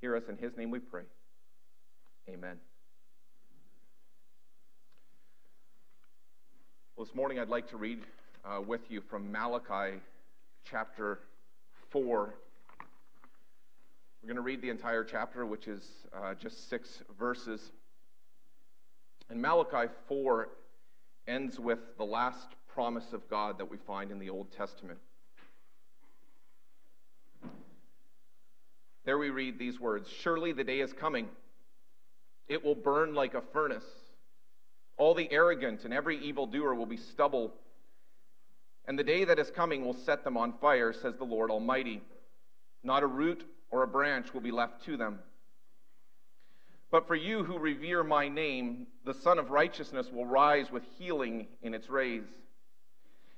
Hear us in his name we pray. Amen. Well, this morning I'd like to read uh, with you from Malachi chapter 4. We're going to read the entire chapter, which is uh, just six verses. And Malachi 4 ends with the last promise of God that we find in the Old Testament. There we read these words Surely the day is coming, it will burn like a furnace. All the arrogant and every evildoer will be stubble. And the day that is coming will set them on fire, says the Lord Almighty. Not a root or a branch will be left to them. But for you who revere my name, the Sun of Righteousness will rise with healing in its rays.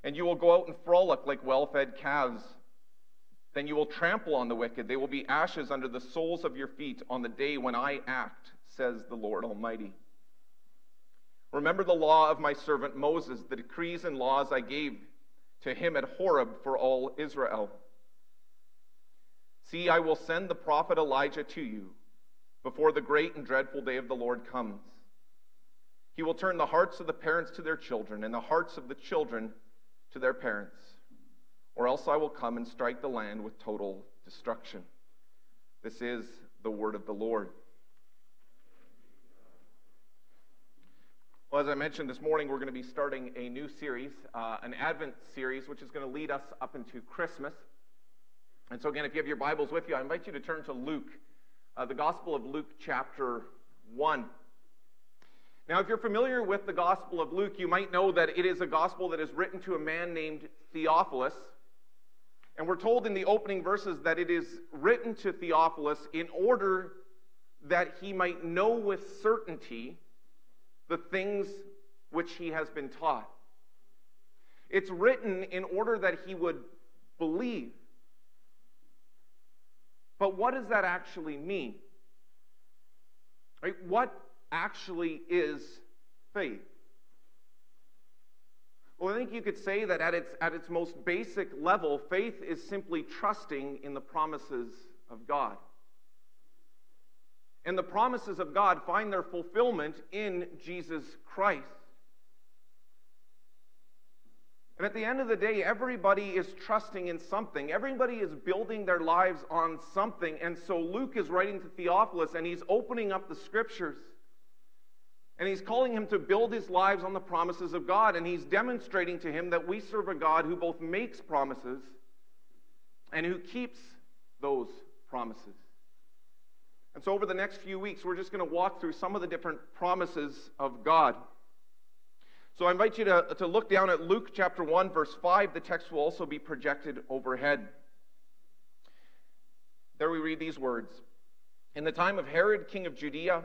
And you will go out and frolic like well fed calves. Then you will trample on the wicked. They will be ashes under the soles of your feet on the day when I act, says the Lord Almighty. Remember the law of my servant Moses, the decrees and laws I gave to him at Horeb for all Israel. See, I will send the prophet Elijah to you before the great and dreadful day of the Lord comes. He will turn the hearts of the parents to their children and the hearts of the children to their parents, or else I will come and strike the land with total destruction. This is the word of the Lord. Well, as I mentioned this morning, we're going to be starting a new series, uh, an Advent series, which is going to lead us up into Christmas. And so, again, if you have your Bibles with you, I invite you to turn to Luke, uh, the Gospel of Luke, chapter 1. Now, if you're familiar with the Gospel of Luke, you might know that it is a gospel that is written to a man named Theophilus. And we're told in the opening verses that it is written to Theophilus in order that he might know with certainty the things which he has been taught. It's written in order that he would believe. But what does that actually mean? Right? What actually is faith? Well, I think you could say that at its, at its most basic level, faith is simply trusting in the promises of God. And the promises of God find their fulfillment in Jesus Christ. And at the end of the day, everybody is trusting in something. Everybody is building their lives on something. And so Luke is writing to Theophilus and he's opening up the scriptures. And he's calling him to build his lives on the promises of God. And he's demonstrating to him that we serve a God who both makes promises and who keeps those promises. And so, over the next few weeks, we're just going to walk through some of the different promises of God. So, I invite you to, to look down at Luke chapter 1, verse 5. The text will also be projected overhead. There we read these words In the time of Herod, king of Judea,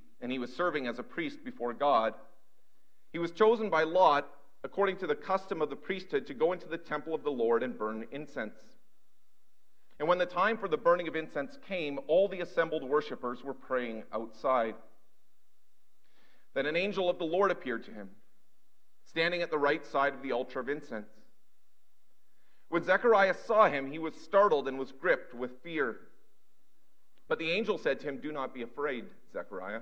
and he was serving as a priest before God, he was chosen by Lot, according to the custom of the priesthood, to go into the temple of the Lord and burn incense. And when the time for the burning of incense came, all the assembled worshippers were praying outside. Then an angel of the Lord appeared to him, standing at the right side of the altar of incense. When Zechariah saw him, he was startled and was gripped with fear. But the angel said to him, Do not be afraid, Zechariah.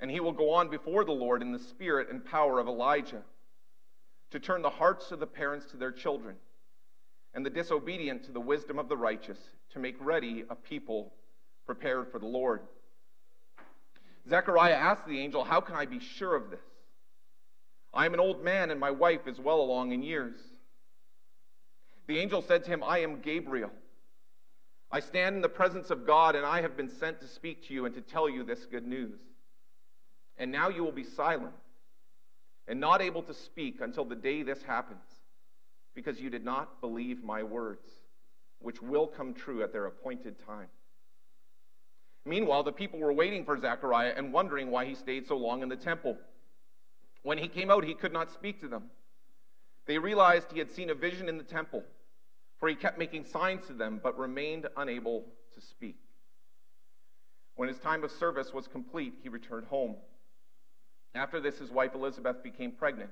And he will go on before the Lord in the spirit and power of Elijah to turn the hearts of the parents to their children and the disobedient to the wisdom of the righteous, to make ready a people prepared for the Lord. Zechariah asked the angel, How can I be sure of this? I am an old man, and my wife is well along in years. The angel said to him, I am Gabriel. I stand in the presence of God, and I have been sent to speak to you and to tell you this good news. And now you will be silent and not able to speak until the day this happens, because you did not believe my words, which will come true at their appointed time. Meanwhile, the people were waiting for Zechariah and wondering why he stayed so long in the temple. When he came out, he could not speak to them. They realized he had seen a vision in the temple, for he kept making signs to them, but remained unable to speak. When his time of service was complete, he returned home. After this, his wife Elizabeth became pregnant,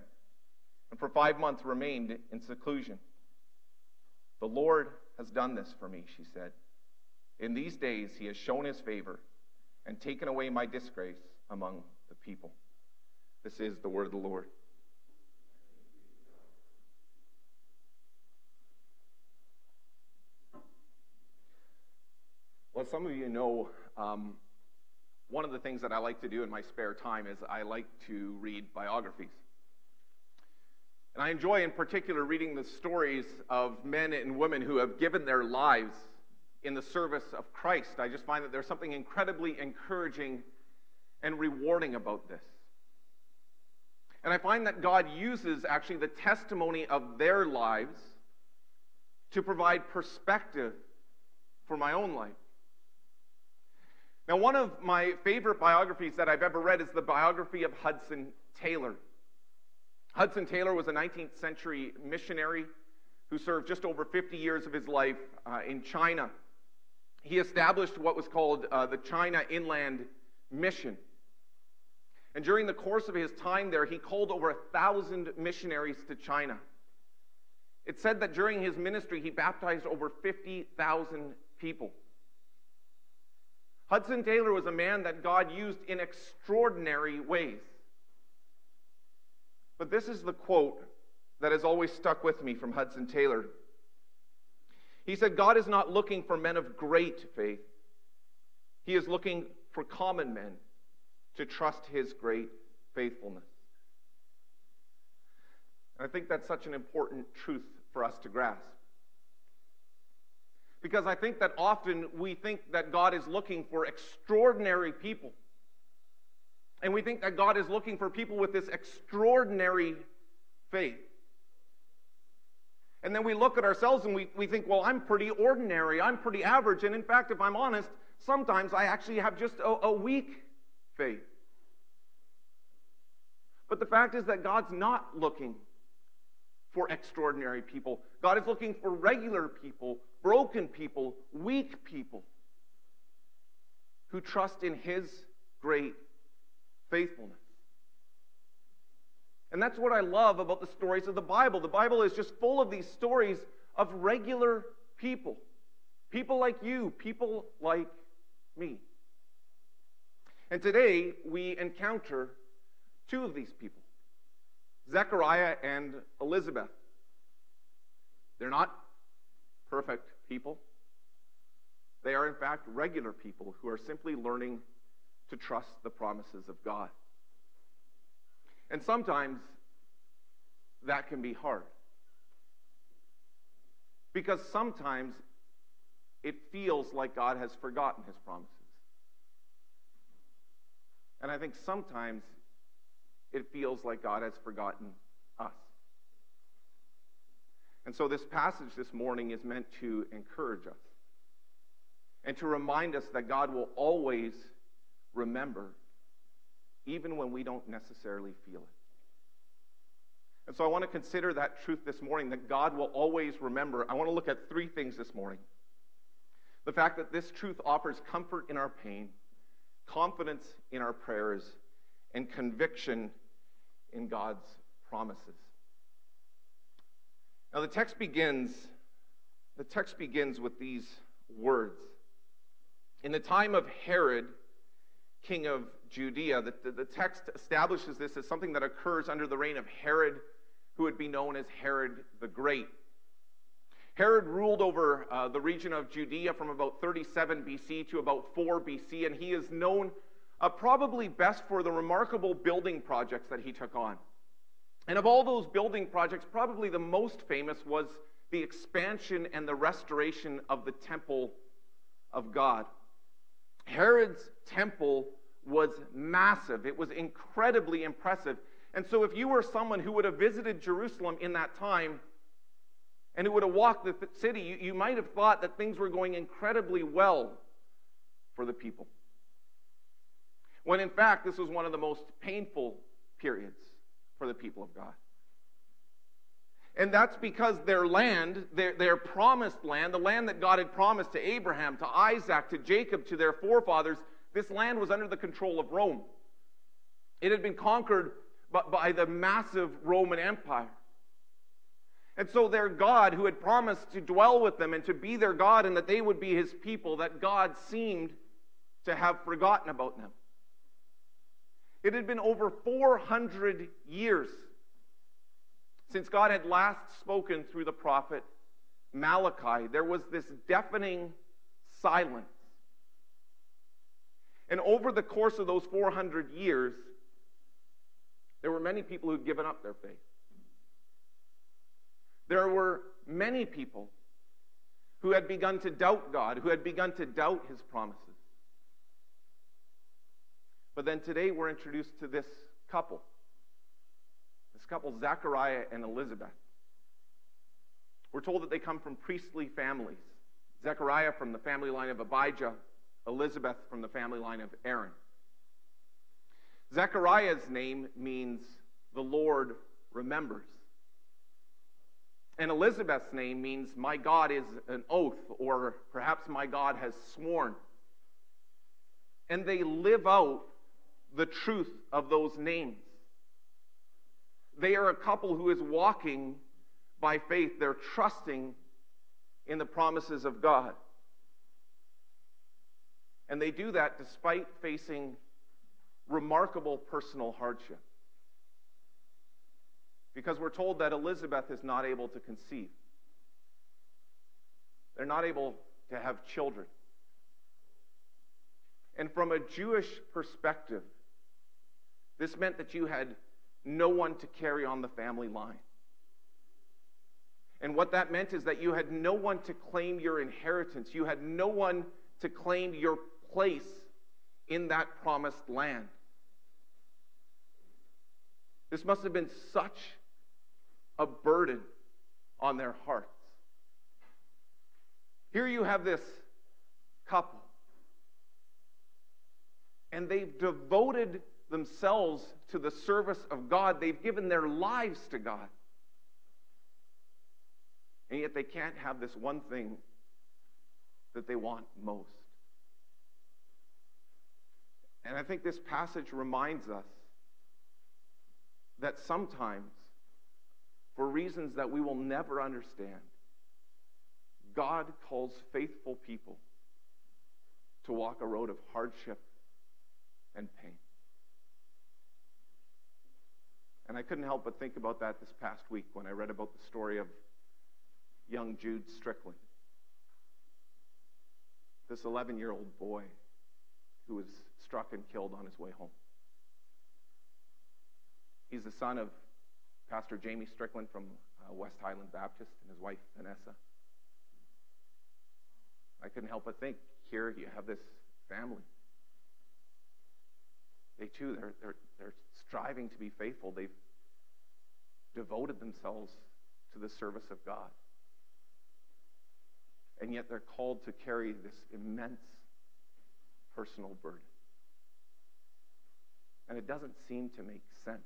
and for five months remained in seclusion. The Lord has done this for me, she said. In these days, he has shown his favor and taken away my disgrace among the people. This is the word of the Lord. Well, some of you know, um, one of the things that I like to do in my spare time is I like to read biographies. And I enjoy, in particular, reading the stories of men and women who have given their lives in the service of Christ. I just find that there's something incredibly encouraging and rewarding about this. And I find that God uses actually the testimony of their lives to provide perspective for my own life. Now, one of my favorite biographies that I've ever read is the biography of Hudson Taylor. Hudson Taylor was a 19th century missionary who served just over 50 years of his life uh, in China. He established what was called uh, the China Inland Mission. And during the course of his time there, he called over a thousand missionaries to China. It said that during his ministry, he baptized over 50,000 people. Hudson Taylor was a man that God used in extraordinary ways. But this is the quote that has always stuck with me from Hudson Taylor. He said, God is not looking for men of great faith, He is looking for common men to trust His great faithfulness. And I think that's such an important truth for us to grasp. Because I think that often we think that God is looking for extraordinary people. And we think that God is looking for people with this extraordinary faith. And then we look at ourselves and we, we think, well, I'm pretty ordinary. I'm pretty average. And in fact, if I'm honest, sometimes I actually have just a, a weak faith. But the fact is that God's not looking for extraordinary people. God is looking for regular people, broken people, weak people who trust in His great faithfulness. And that's what I love about the stories of the Bible. The Bible is just full of these stories of regular people. People like you, people like me. And today we encounter two of these people Zechariah and Elizabeth. They're not perfect people. They are, in fact, regular people who are simply learning to trust the promises of God. And sometimes that can be hard. Because sometimes it feels like God has forgotten his promises. And I think sometimes it feels like God has forgotten us. And so this passage this morning is meant to encourage us and to remind us that God will always remember, even when we don't necessarily feel it. And so I want to consider that truth this morning that God will always remember. I want to look at three things this morning. The fact that this truth offers comfort in our pain, confidence in our prayers, and conviction in God's promises. The text begins the text begins with these words. In the time of Herod, king of Judea, the, the, the, text establishes this as something that occurs under the reign of Herod, who would be known as Herod the Great. Herod ruled over uh, the region of Judea from about 37 BC to about 4 BC, and he is known uh, probably best for the remarkable building projects that he took on. And of all those building projects, probably the most famous was the expansion and the restoration of the temple of God. Herod's temple was massive, it was incredibly impressive. And so, if you were someone who would have visited Jerusalem in that time and who would have walked the city, you, you might have thought that things were going incredibly well for the people. When in fact, this was one of the most painful periods for the people of God. And that's because their land, their, their promised land, the land that God had promised to Abraham, to Isaac, to Jacob, to their forefathers, this land was under the control of Rome. It had been conquered by, by the massive Roman Empire. And so their God, who had promised to dwell with them and to be their God and that they would be his people, that God seemed to have forgotten about them. It had been over 400 years since God had last spoken through the prophet Malachi. There was this deafening silence. And over the course of those 400 years, there were many people who'd given up their faith. There were many people who had begun to doubt God, who had begun to doubt his promises. But then today we're introduced to this couple. This couple, Zechariah and Elizabeth. We're told that they come from priestly families. Zechariah from the family line of Abijah, Elizabeth from the family line of Aaron. Zechariah's name means the Lord remembers. And Elizabeth's name means my God is an oath, or perhaps my God has sworn. And they live out the truth of those names. They are a couple who is walking by faith. They're trusting in the promises of God. And they do that despite facing remarkable personal hardship. Because we're told that Elizabeth is not able to conceive. They're not able to have children. And from a Jewish perspective, this meant that you had no one to carry on the family line. And what that meant is that you had no one to claim your inheritance. You had no one to claim your place in that promised land. This must have been such a burden on their hearts. Here you have this couple, and they've devoted themselves to the service of God. They've given their lives to God. And yet they can't have this one thing that they want most. And I think this passage reminds us that sometimes, for reasons that we will never understand, God calls faithful people to walk a road of hardship and pain. And I couldn't help but think about that this past week when I read about the story of young Jude Strickland. This 11 year old boy who was struck and killed on his way home. He's the son of Pastor Jamie Strickland from uh, West Highland Baptist and his wife, Vanessa. I couldn't help but think here you have this family they too, they're, they're, they're striving to be faithful. They've devoted themselves to the service of God. And yet they're called to carry this immense personal burden. And it doesn't seem to make sense.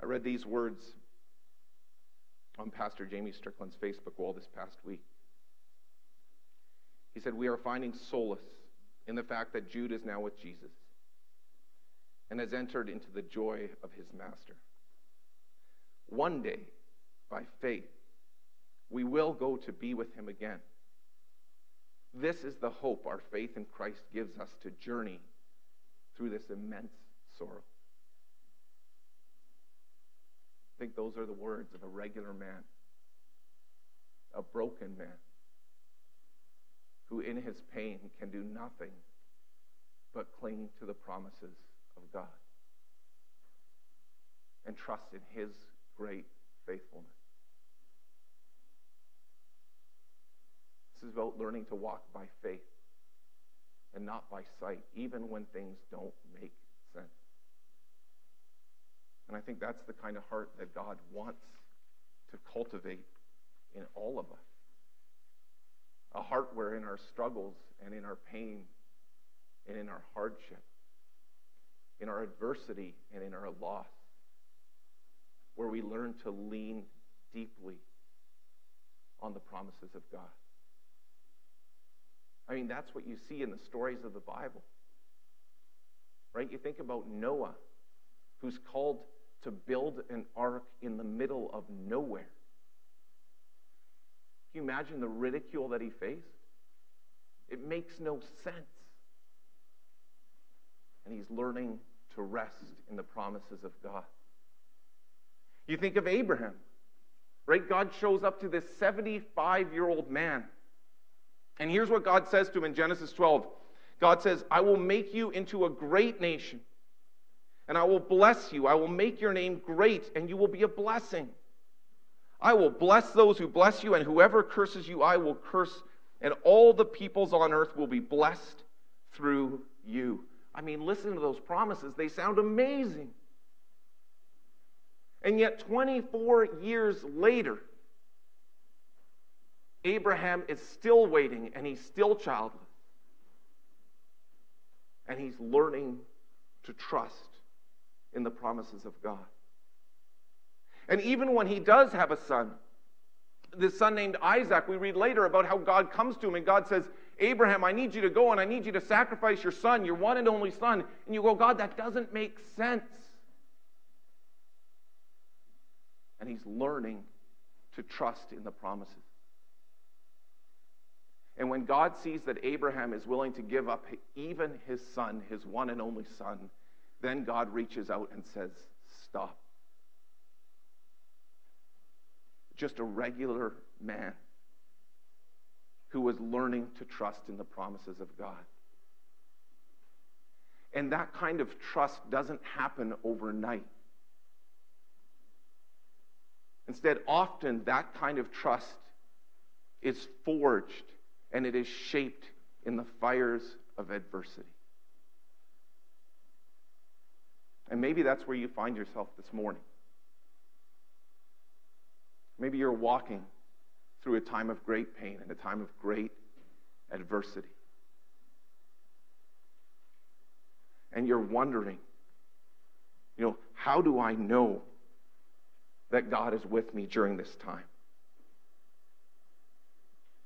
I read these words on Pastor Jamie Strickland's Facebook wall this past week. He said, We are finding solace in the fact that Jude is now with Jesus and has entered into the joy of his master. One day, by faith, we will go to be with him again. This is the hope our faith in Christ gives us to journey through this immense sorrow. I think those are the words of a regular man, a broken man, who in his pain can do nothing but cling to the promises of God and trust in his great faithfulness. This is about learning to walk by faith and not by sight, even when things don't make sense. And I think that's the kind of heart that God wants to cultivate in all of us. A heart where in our struggles and in our pain and in our hardship, in our adversity and in our loss, where we learn to lean deeply on the promises of God. I mean, that's what you see in the stories of the Bible. Right? You think about Noah, who's called to build an ark in the middle of nowhere. Can you imagine the ridicule that he faced? It makes no sense. And he's learning to rest in the promises of God. You think of Abraham, right? God shows up to this 75 year old man. And here's what God says to him in Genesis 12 God says, I will make you into a great nation, and I will bless you. I will make your name great, and you will be a blessing. I will bless those who bless you, and whoever curses you, I will curse, and all the peoples on earth will be blessed through you. I mean, listen to those promises. They sound amazing. And yet, 24 years later, Abraham is still waiting and he's still childless. And he's learning to trust in the promises of God. And even when he does have a son, this son named Isaac, we read later about how God comes to him and God says, Abraham, I need you to go and I need you to sacrifice your son, your one and only son. And you go, God, that doesn't make sense. and he's learning to trust in the promises. And when God sees that Abraham is willing to give up even his son, his one and only son, then God reaches out and says, Stop. Just a regular man who was learning to trust in the promises of God. And that kind of trust doesn't happen overnight. Instead, often that kind of trust is forged and it is shaped in the fires of adversity. And maybe that's where you find yourself this morning. Maybe you're walking through a time of great pain and a time of great adversity. And you're wondering, you know, how do I know that God is with me during this time.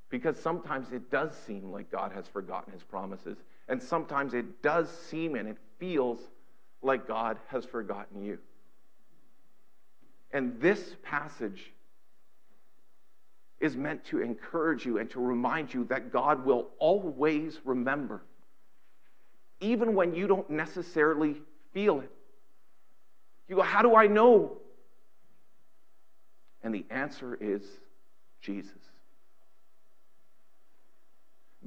Because sometimes it does seem like God has forgotten his promises, and sometimes it does seem and it feels like God has forgotten you. And this passage is meant to encourage you and to remind you that God will always remember, even when you don't necessarily feel it. You go, How do I know? And the answer is Jesus.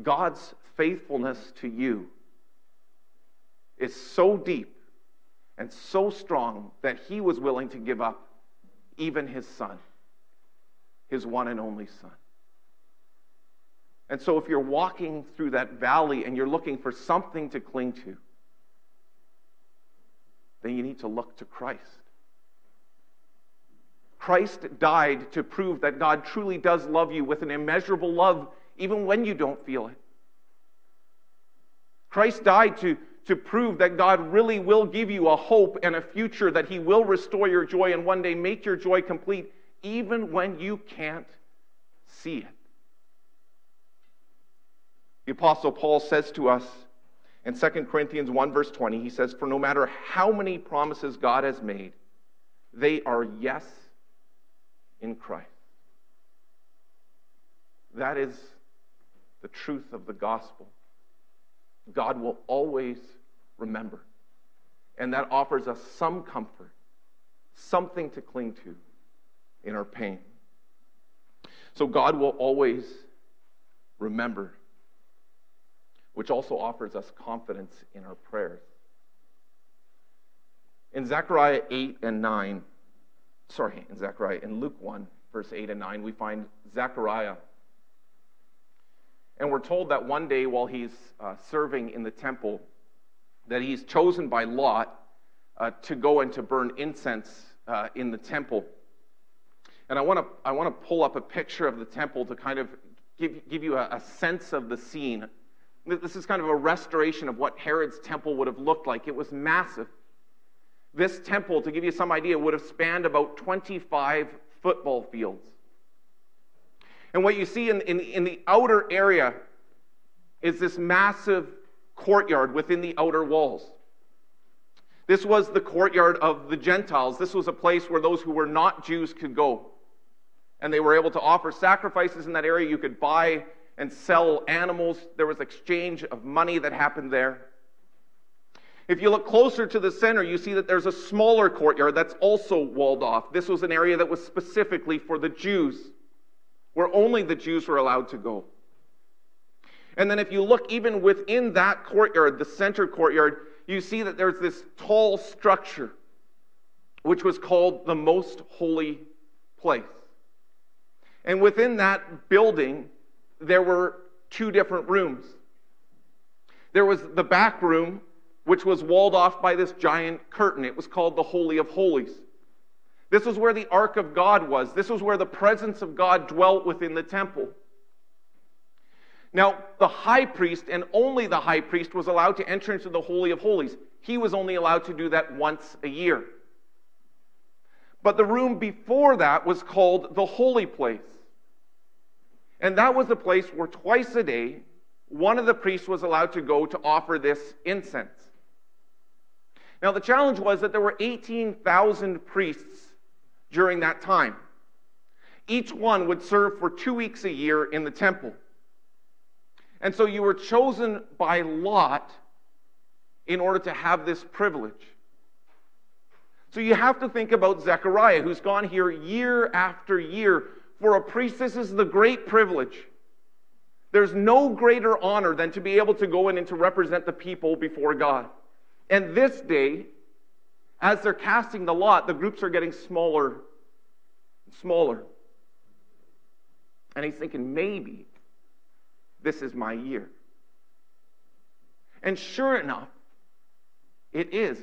God's faithfulness to you is so deep and so strong that he was willing to give up even his son, his one and only son. And so, if you're walking through that valley and you're looking for something to cling to, then you need to look to Christ. Christ died to prove that God truly does love you with an immeasurable love, even when you don't feel it. Christ died to, to prove that God really will give you a hope and a future, that He will restore your joy and one day make your joy complete, even when you can't see it. The Apostle Paul says to us in 2 Corinthians 1, verse 20, he says, For no matter how many promises God has made, they are yes in Christ. That is the truth of the gospel. God will always remember. And that offers us some comfort, something to cling to in our pain. So God will always remember which also offers us confidence in our prayers. In Zechariah 8 and 9, sorry, in Zechariah, in Luke 1, verse 8 and 9, we find Zechariah. And we're told that one day while he's uh, serving in the temple, that he's chosen by Lot uh, to go and to burn incense uh, in the temple. And I want to I want to pull up a picture of the temple to kind of give, give you a, a sense of the scene. This is kind of a restoration of what Herod's temple would have looked like. It was massive. This temple, to give you some idea, would have spanned about 25 football fields. And what you see in, in, in the outer area is this massive courtyard within the outer walls. This was the courtyard of the Gentiles. This was a place where those who were not Jews could go. And they were able to offer sacrifices in that area. You could buy and sell animals. There was exchange of money that happened there. If you look closer to the center, you see that there's a smaller courtyard that's also walled off. This was an area that was specifically for the Jews, where only the Jews were allowed to go. And then if you look even within that courtyard, the center courtyard, you see that there's this tall structure, which was called the most holy place. And within that building, there were two different rooms. There was the back room, which was walled off by this giant curtain. It was called the Holy of Holies. This was where the Ark of God was. This was where the presence of God dwelt within the temple. Now, the high priest, and only the high priest, was allowed to enter into the Holy of Holies. He was only allowed to do that once a year. But the room before that was called the Holy Place. And that was the place where twice a day, one of the priests was allowed to go to offer this incense. Now, the challenge was that there were 18,000 priests during that time. Each one would serve for two weeks a year in the temple. And so you were chosen by lot in order to have this privilege. So you have to think about Zechariah, who's gone here year after year. For a priest, this is the great privilege. There's no greater honor than to be able to go in and to represent the people before God. And this day, as they're casting the lot, the groups are getting smaller and smaller. And he's thinking, maybe this is my year. And sure enough, it is.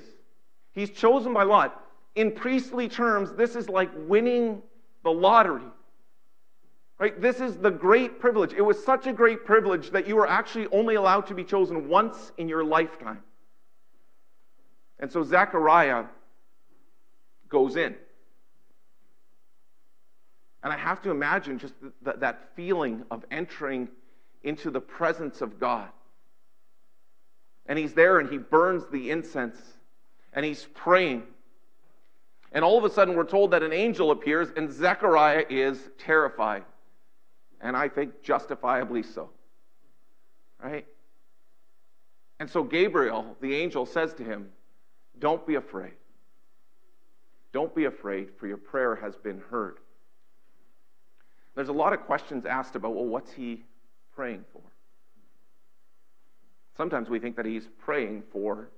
He's chosen by lot. In priestly terms, this is like winning the lottery. Right? This is the great privilege. It was such a great privilege that you were actually only allowed to be chosen once in your lifetime. And so Zechariah goes in. And I have to imagine just that feeling of entering into the presence of God. And he's there and he burns the incense and he's praying. And all of a sudden, we're told that an angel appears, and Zechariah is terrified. And I think justifiably so. Right? And so Gabriel, the angel, says to him, Don't be afraid. Don't be afraid, for your prayer has been heard. There's a lot of questions asked about, well, what's he praying for. Sometimes we think that he's praying for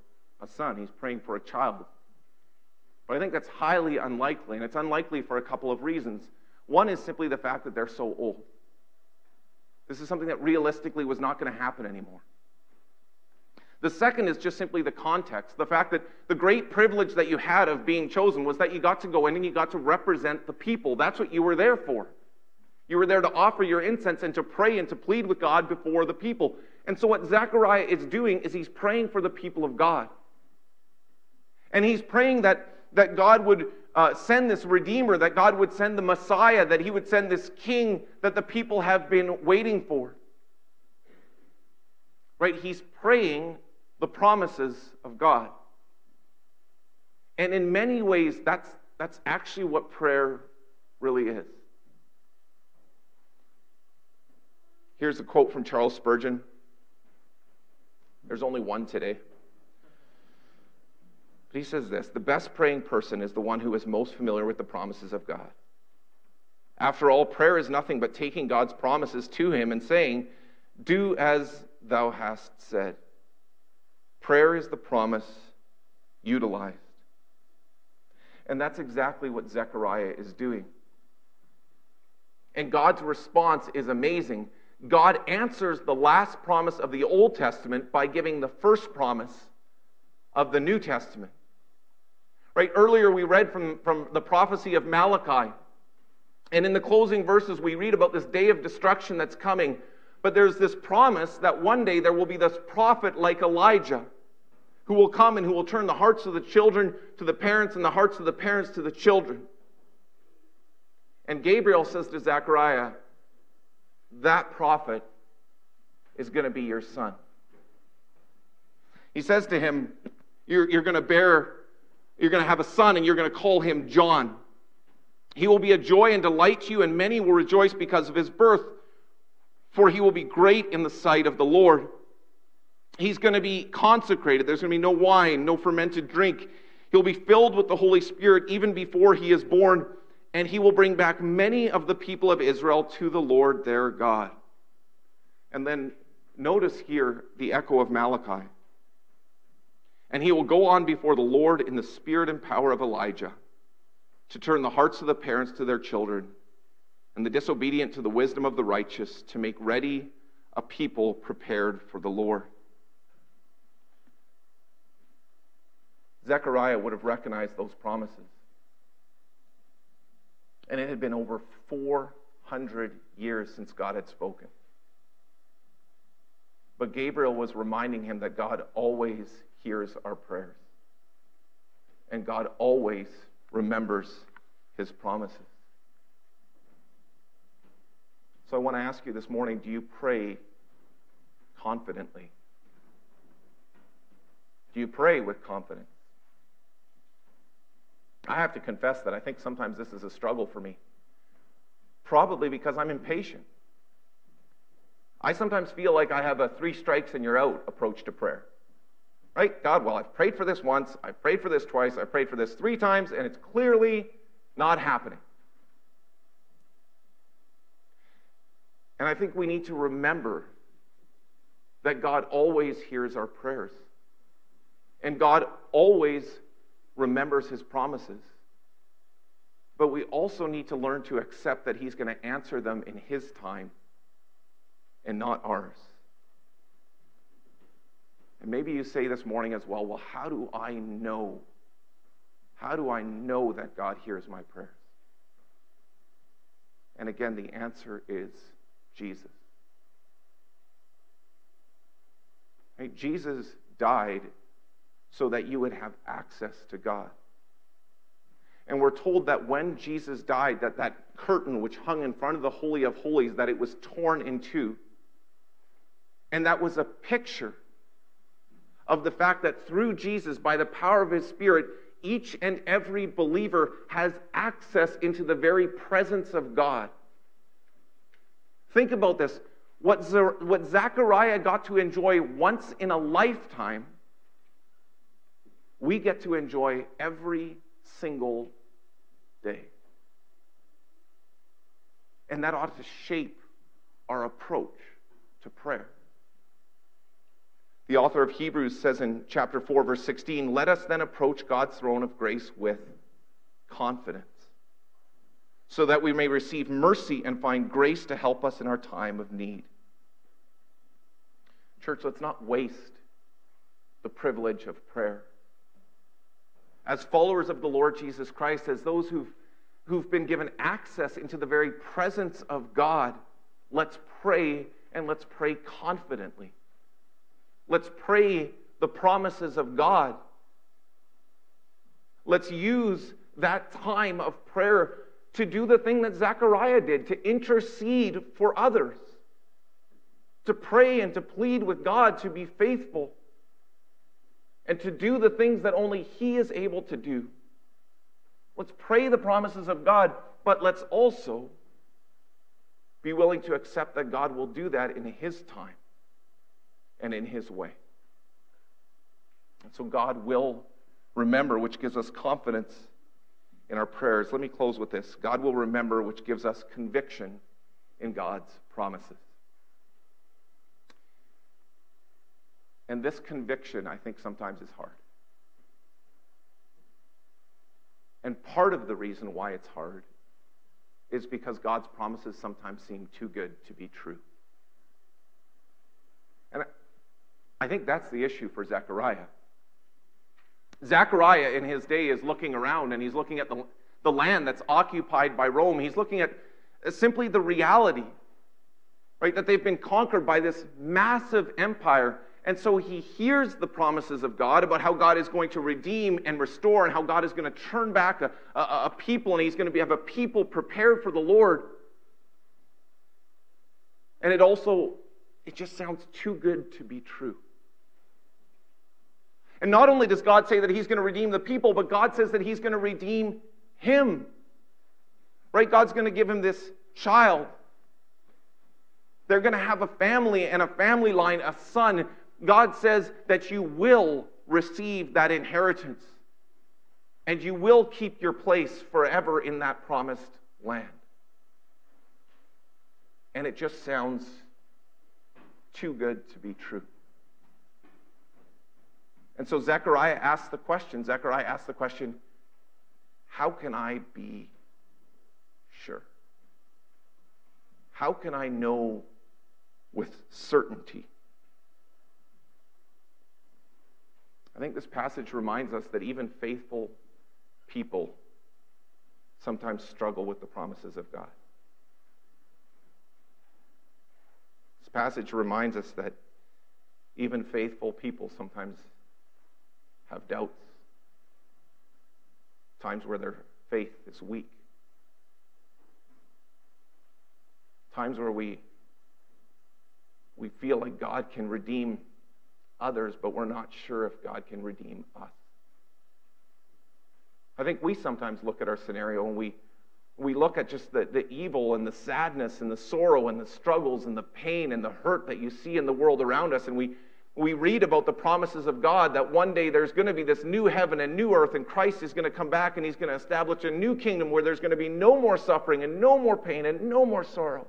a son, he's praying for a child. But I think that's highly unlikely, and it's unlikely for a couple of reasons. One is simply the fact that they're so old. This is something that realistically was not going to happen anymore. The second is just simply the context. The fact that the great privilege that you had of being chosen was that you got to go in and you got to represent the people. That's what you were there for. You were there to offer your incense and to pray and to plead with God before the people. And so, what Zechariah is doing is he's praying for the people of God. And he's praying that, that God would uh, send this Redeemer, that God would send the Messiah, that he would send this King that the people have been waiting for. Right? He's praying the promises of God. And in many ways, that's, that's actually what prayer really is. Here's a quote from Charles Spurgeon. There's only one today. But he says this The best praying person is the one who is most familiar with the promises of God. After all, prayer is nothing but taking God's promises to him and saying, Do as thou hast said. Prayer is the promise utilized. And that's exactly what Zechariah is doing. And God's response is amazing. God answers the last promise of the Old Testament by giving the first promise of the New Testament. Right? Earlier we read from, from the prophecy of Malachi. And in the closing verses, we read about this day of destruction that's coming. But there's this promise that one day there will be this prophet like Elijah who will come and who will turn the hearts of the children to the parents and the hearts of the parents to the children. And Gabriel says to Zechariah, That prophet is going to be your son. He says to him, You're, you're going to bear, you're going to have a son, and you're going to call him John. He will be a joy and delight to you, and many will rejoice because of his birth, for he will be great in the sight of the Lord. He's going to be consecrated. There's going to be no wine, no fermented drink. He'll be filled with the Holy Spirit even before he is born, and he will bring back many of the people of Israel to the Lord their God. And then notice here the echo of Malachi. And he will go on before the Lord in the spirit and power of Elijah to turn the hearts of the parents to their children and the disobedient to the wisdom of the righteous to make ready a people prepared for the Lord. Zechariah would have recognized those promises. And it had been over 400 years since God had spoken. But Gabriel was reminding him that God always hears our prayers. And God always remembers his promises. So I want to ask you this morning do you pray confidently? Do you pray with confidence? I have to confess that I think sometimes this is a struggle for me. Probably because I'm impatient. I sometimes feel like I have a three strikes and you're out approach to prayer. Right? God, well, I've prayed for this once, I've prayed for this twice, I've prayed for this three times, and it's clearly not happening. And I think we need to remember that God always hears our prayers. And God always remembers his promises. But we also need to learn to accept that he's going to answer them in his time and not ours. And maybe you say this morning as well, well, how do I know? How do I know that God hears my prayers? And again, the answer is Jesus. Right? Jesus died so that you would have access to God. And we're told that when Jesus died, that that curtain which hung in front of the Holy of Holies, that it was torn in two. And that was a picture of the fact that through Jesus, by the power of his Spirit, each and every believer has access into the very presence of God. Think about this. What, what Zechariah got to enjoy once in a lifetime, we get to enjoy every single day. And that ought to shape our approach to prayer. The author of Hebrews says in chapter 4, verse 16, Let us then approach God's throne of grace with confidence, so that we may receive mercy and find grace to help us in our time of need. Church, let's not waste the privilege of prayer. As followers of the Lord Jesus Christ, as those who've, who've been given access into the very presence of God, let's pray and let's pray confidently. Let's pray the promises of God. Let's use that time of prayer to do the thing that Zechariah did to intercede for others, to pray and to plead with God to be faithful, and to do the things that only He is able to do. Let's pray the promises of God, but let's also be willing to accept that God will do that in His time and in His way. And so God will remember, which gives us confidence in our prayers. Let me close with this God will remember, which gives us conviction in God's promises. And this conviction, I think, sometimes is hard. And part of the reason why it's hard is because God's promises sometimes seem too good to be true. And I think that's the issue for Zechariah. Zechariah in his day is looking around and he's looking at the, the land that's occupied by Rome. He's looking at simply the reality, right, that they've been conquered by this massive empire. And so he hears the promises of God about how God is going to redeem and restore and how God is going to turn back a, a, a people and he's going to be, have a people prepared for the Lord. And it also, it just sounds too good to be true. And not only does God say that he's going to redeem the people, but God says that he's going to redeem him. Right? God's going to give him this child. They're going to have a family and a family line, a son. God says that you will receive that inheritance and you will keep your place forever in that promised land. And it just sounds too good to be true. And so Zechariah asks the question Zechariah asks the question, how can I be sure? How can I know with certainty? I think this passage reminds us that even faithful people sometimes struggle with the promises of God. This passage reminds us that even faithful people sometimes have doubts, times where their faith is weak, times where we, we feel like God can redeem others, but we're not sure if God can redeem us. I think we sometimes look at our scenario and we, we look at just the, the evil and the sadness and the sorrow and the struggles and the pain and the hurt that you see in the world around us, and we, we read about the promises of God that one day there's going to be this new heaven and new earth, and Christ is going to come back and he's going to establish a new kingdom where there's going to be no more suffering and no more pain and no more sorrow.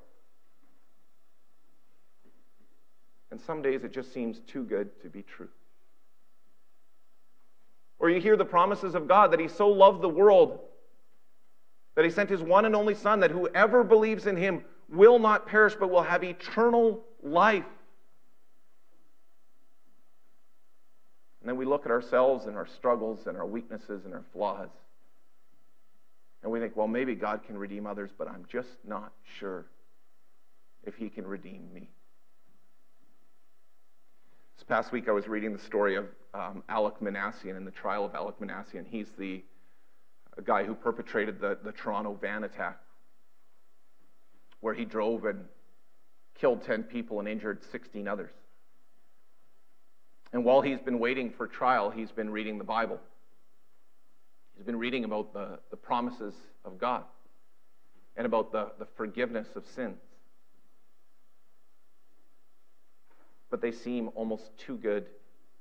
And some days it just seems too good to be true. Or you hear the promises of God that he so loved the world that he sent his one and only Son, that whoever believes in him will not perish but will have eternal life. And then we look at ourselves and our struggles and our weaknesses and our flaws. And we think, well, maybe God can redeem others, but I'm just not sure if he can redeem me. This past week, I was reading the story of um, Alek Minassian and the trial of Alek Minassian. He's the guy who perpetrated the, the Toronto van attack, where he drove and killed 10 people and injured 16 others. And while he's been waiting for trial, he's been reading the Bible. He's been reading about the, the promises of God and about the, the forgiveness of sins. But they seem almost too good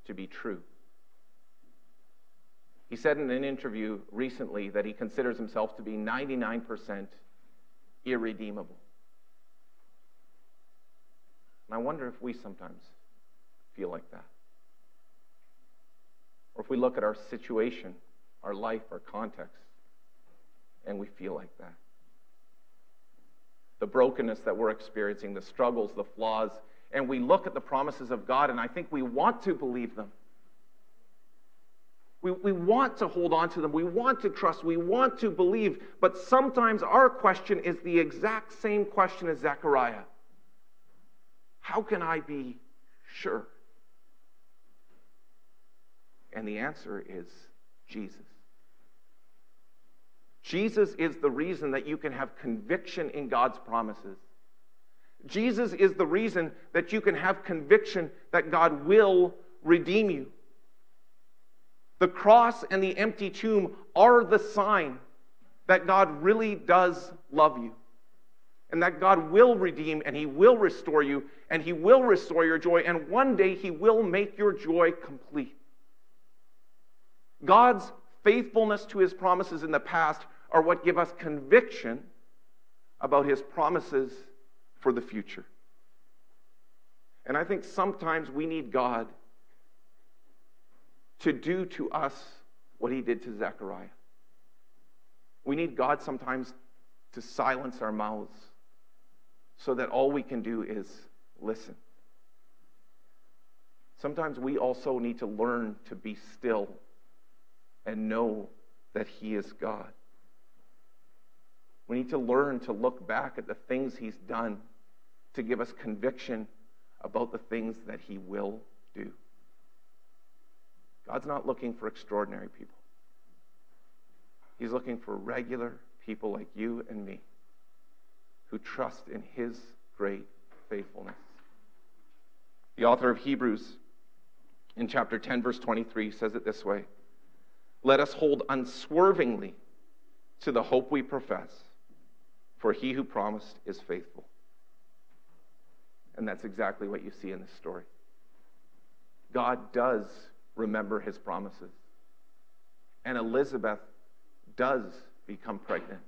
to be true. He said in an interview recently that he considers himself to be 99% irredeemable. And I wonder if we sometimes feel like that. Or if we look at our situation, our life, our context, and we feel like that. The brokenness that we're experiencing, the struggles, the flaws, and we look at the promises of God, and I think we want to believe them. We, we want to hold on to them. We want to trust. We want to believe. But sometimes our question is the exact same question as Zechariah How can I be sure? And the answer is Jesus. Jesus is the reason that you can have conviction in God's promises. Jesus is the reason that you can have conviction that God will redeem you. The cross and the empty tomb are the sign that God really does love you and that God will redeem and He will restore you and He will restore your joy, and one day He will make your joy complete. God's faithfulness to his promises in the past are what give us conviction about his promises for the future. And I think sometimes we need God to do to us what he did to Zechariah. We need God sometimes to silence our mouths so that all we can do is listen. Sometimes we also need to learn to be still and know that He is God. We need to learn to look back at the things He's done to give us conviction about the things that He will do. God's not looking for extraordinary people, He's looking for regular people like you and me who trust in His great faithfulness. The author of Hebrews in chapter 10, verse 23 says it this way Let us hold unswervingly to the hope we profess, for he who promised is faithful. And that's exactly what you see in this story. God does remember his promises. And Elizabeth does become pregnant.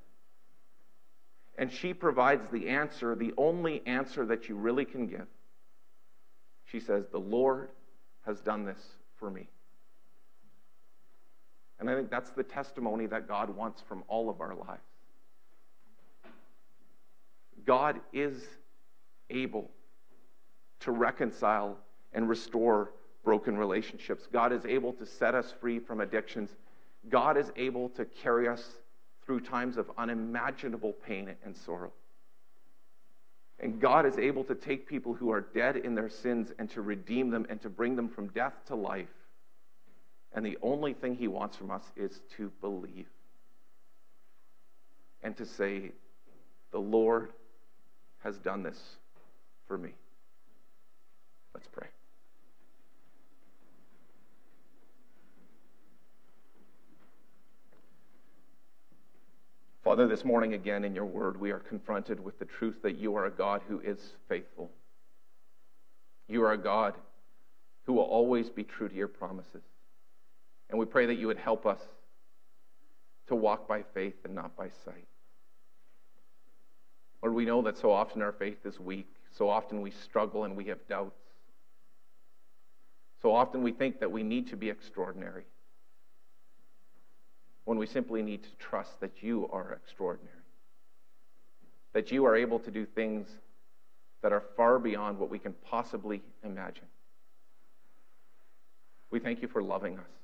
And she provides the answer, the only answer that you really can give. She says, The Lord has done this for me. And I think that's the testimony that God wants from all of our lives. God is able to reconcile and restore broken relationships. God is able to set us free from addictions. God is able to carry us through times of unimaginable pain and sorrow. And God is able to take people who are dead in their sins and to redeem them and to bring them from death to life. And the only thing He wants from us is to believe and to say, The Lord has done this for me. Let's pray. Father, this morning again in your word, we are confronted with the truth that you are a God who is faithful. You are a God who will always be true to your promises. And we pray that you would help us to walk by faith and not by sight. Lord, we know that so often our faith is weak. So often we struggle and we have doubts. So often we think that we need to be extraordinary when we simply need to trust that you are extraordinary, that you are able to do things that are far beyond what we can possibly imagine. We thank you for loving us.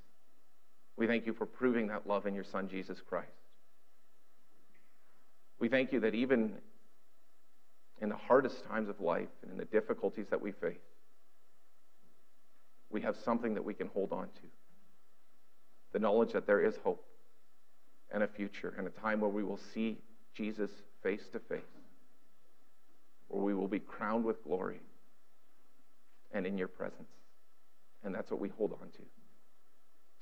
We thank you for proving that love in your Son, Jesus Christ. We thank you that even in the hardest times of life and in the difficulties that we face, we have something that we can hold on to the knowledge that there is hope and a future and a time where we will see Jesus face to face, where we will be crowned with glory and in your presence. And that's what we hold on to.